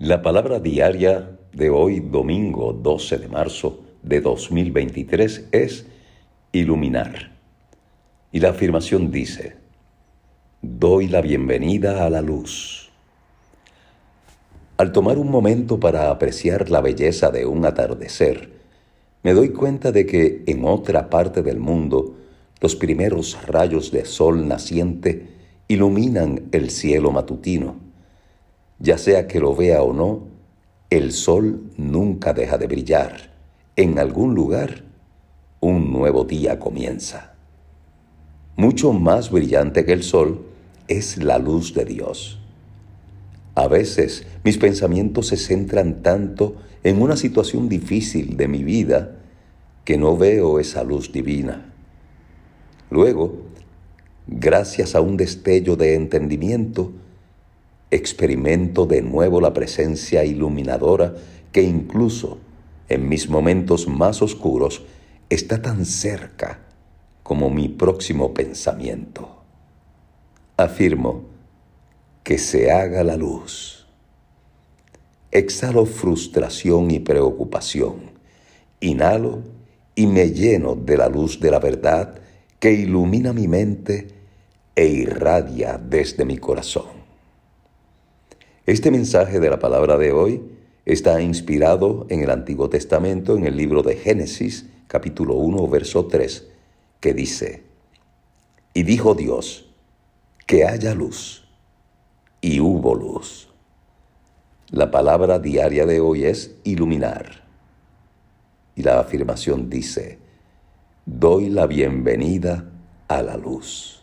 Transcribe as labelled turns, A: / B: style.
A: La palabra diaria de hoy, domingo 12 de marzo de 2023, es iluminar. Y la afirmación dice, doy la bienvenida a la luz. Al tomar un momento para apreciar la belleza de un atardecer, me doy cuenta de que en otra parte del mundo los primeros rayos de sol naciente iluminan el cielo matutino ya sea que lo vea o no, el sol nunca deja de brillar. En algún lugar, un nuevo día comienza. Mucho más brillante que el sol es la luz de Dios. A veces mis pensamientos se centran tanto en una situación difícil de mi vida que no veo esa luz divina. Luego, gracias a un destello de entendimiento, experimento de nuevo la presencia iluminadora que incluso en mis momentos más oscuros está tan cerca como mi próximo pensamiento. Afirmo que se haga la luz. Exhalo frustración y preocupación. Inhalo y me lleno de la luz de la verdad que ilumina mi mente e irradia desde mi corazón. Este mensaje de la palabra de hoy está inspirado en el Antiguo Testamento, en el libro de Génesis, capítulo 1, verso 3, que dice, Y dijo Dios, que haya luz, y hubo luz. La palabra diaria de hoy es iluminar. Y la afirmación dice, doy la bienvenida a la luz.